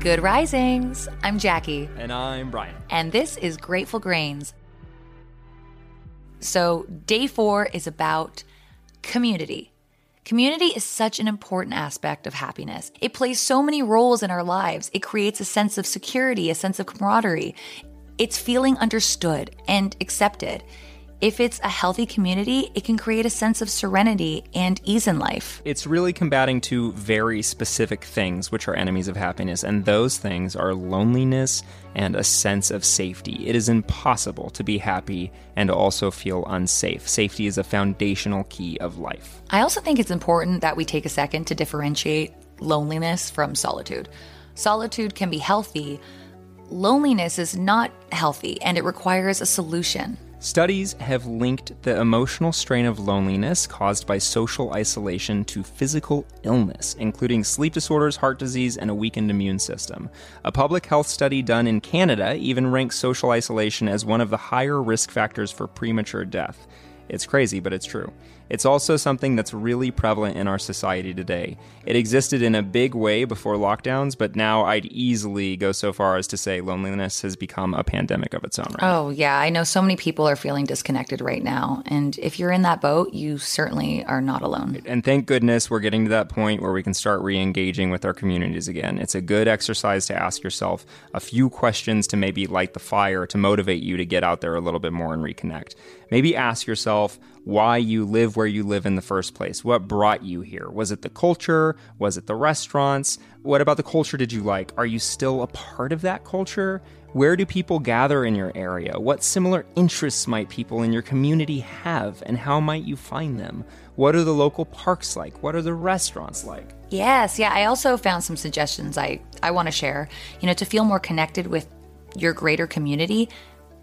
Good risings. I'm Jackie. And I'm Brian. And this is Grateful Grains. So, day four is about community. Community is such an important aspect of happiness. It plays so many roles in our lives. It creates a sense of security, a sense of camaraderie. It's feeling understood and accepted. If it's a healthy community, it can create a sense of serenity and ease in life. It's really combating two very specific things, which are enemies of happiness, and those things are loneliness and a sense of safety. It is impossible to be happy and also feel unsafe. Safety is a foundational key of life. I also think it's important that we take a second to differentiate loneliness from solitude. Solitude can be healthy, loneliness is not healthy, and it requires a solution. Studies have linked the emotional strain of loneliness caused by social isolation to physical illness, including sleep disorders, heart disease, and a weakened immune system. A public health study done in Canada even ranks social isolation as one of the higher risk factors for premature death. It's crazy, but it's true. It's also something that's really prevalent in our society today. It existed in a big way before lockdowns, but now I'd easily go so far as to say loneliness has become a pandemic of its own right. Oh, yeah. I know so many people are feeling disconnected right now. And if you're in that boat, you certainly are not alone. And thank goodness we're getting to that point where we can start re engaging with our communities again. It's a good exercise to ask yourself a few questions to maybe light the fire to motivate you to get out there a little bit more and reconnect. Maybe ask yourself, why you live where you live in the first place. What brought you here? Was it the culture? Was it the restaurants? What about the culture did you like? Are you still a part of that culture? Where do people gather in your area? What similar interests might people in your community have, and how might you find them? What are the local parks like? What are the restaurants like? Yes, yeah. I also found some suggestions I, I want to share. You know, to feel more connected with your greater community,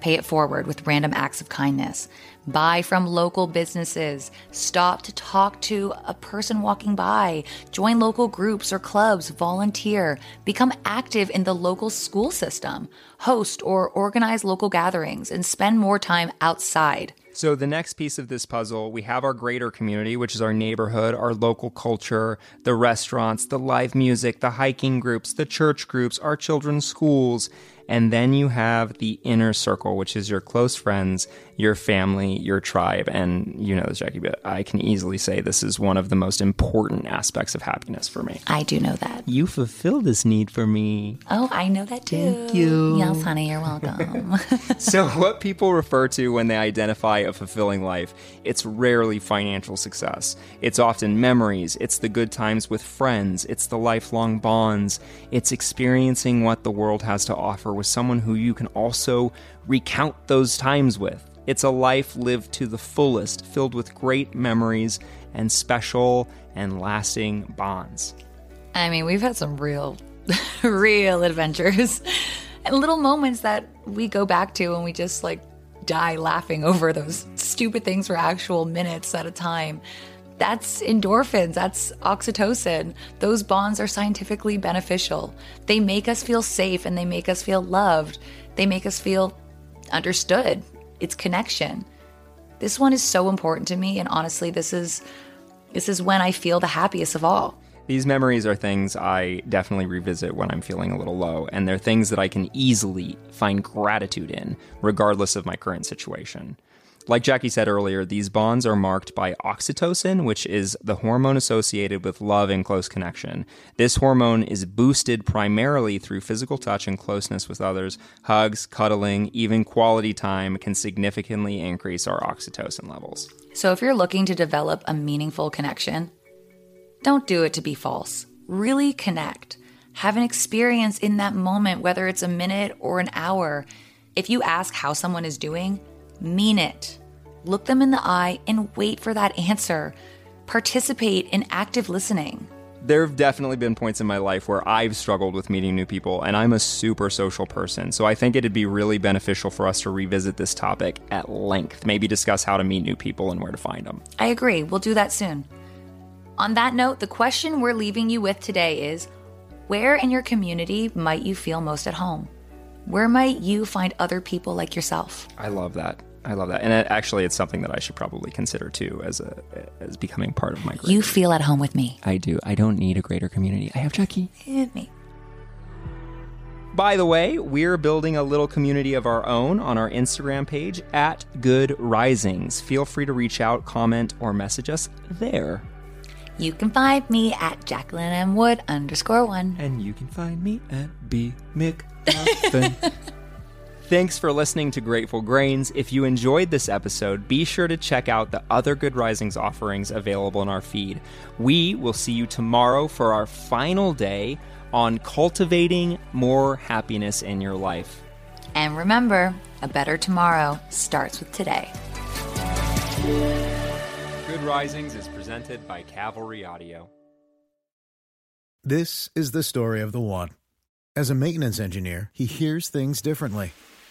pay it forward with random acts of kindness. Buy from local businesses, stop to talk to a person walking by, join local groups or clubs, volunteer, become active in the local school system, host or organize local gatherings, and spend more time outside. So, the next piece of this puzzle, we have our greater community, which is our neighborhood, our local culture, the restaurants, the live music, the hiking groups, the church groups, our children's schools. And then you have the inner circle, which is your close friends, your family, your tribe. And you know this, Jackie, but I can easily say this is one of the most important aspects of happiness for me. I do know that. You fulfill this need for me. Oh, I know that too. Thank you. Yes, honey, you're welcome. so, what people refer to when they identify a fulfilling life, it's rarely financial success. It's often memories, it's the good times with friends, it's the lifelong bonds, it's experiencing what the world has to offer with someone who you can also recount those times with. It's a life lived to the fullest, filled with great memories and special and lasting bonds. I mean, we've had some real, real adventures and little moments that we go back to and we just like die laughing over those stupid things for actual minutes at a time. That's endorphins, that's oxytocin. Those bonds are scientifically beneficial. They make us feel safe and they make us feel loved. They make us feel understood. It's connection. This one is so important to me and honestly this is this is when I feel the happiest of all. These memories are things I definitely revisit when I'm feeling a little low, and they're things that I can easily find gratitude in, regardless of my current situation. Like Jackie said earlier, these bonds are marked by oxytocin, which is the hormone associated with love and close connection. This hormone is boosted primarily through physical touch and closeness with others. Hugs, cuddling, even quality time can significantly increase our oxytocin levels. So if you're looking to develop a meaningful connection, don't do it to be false. Really connect. Have an experience in that moment, whether it's a minute or an hour. If you ask how someone is doing, mean it. Look them in the eye and wait for that answer. Participate in active listening. there have definitely been points in my life where I've struggled with meeting new people, and I'm a super social person. So I think it'd be really beneficial for us to revisit this topic at length, maybe discuss how to meet new people and where to find them. I agree. We'll do that soon. On that note, the question we're leaving you with today is Where in your community might you feel most at home? Where might you find other people like yourself? I love that. I love that, and it, actually, it's something that I should probably consider too as a as becoming part of my group. You feel at home with me. I do. I don't need a greater community. I have Chucky. Me. By the way, we're building a little community of our own on our Instagram page at Good Risings. Feel free to reach out, comment, or message us there. You can find me at Jacqueline M. Wood underscore one. And you can find me at B McMuffin. Thanks for listening to Grateful Grains. If you enjoyed this episode, be sure to check out the other Good Risings offerings available in our feed. We will see you tomorrow for our final day on cultivating more happiness in your life. And remember, a better tomorrow starts with today. Good Risings is presented by Cavalry Audio. This is the story of the one. As a maintenance engineer, he hears things differently.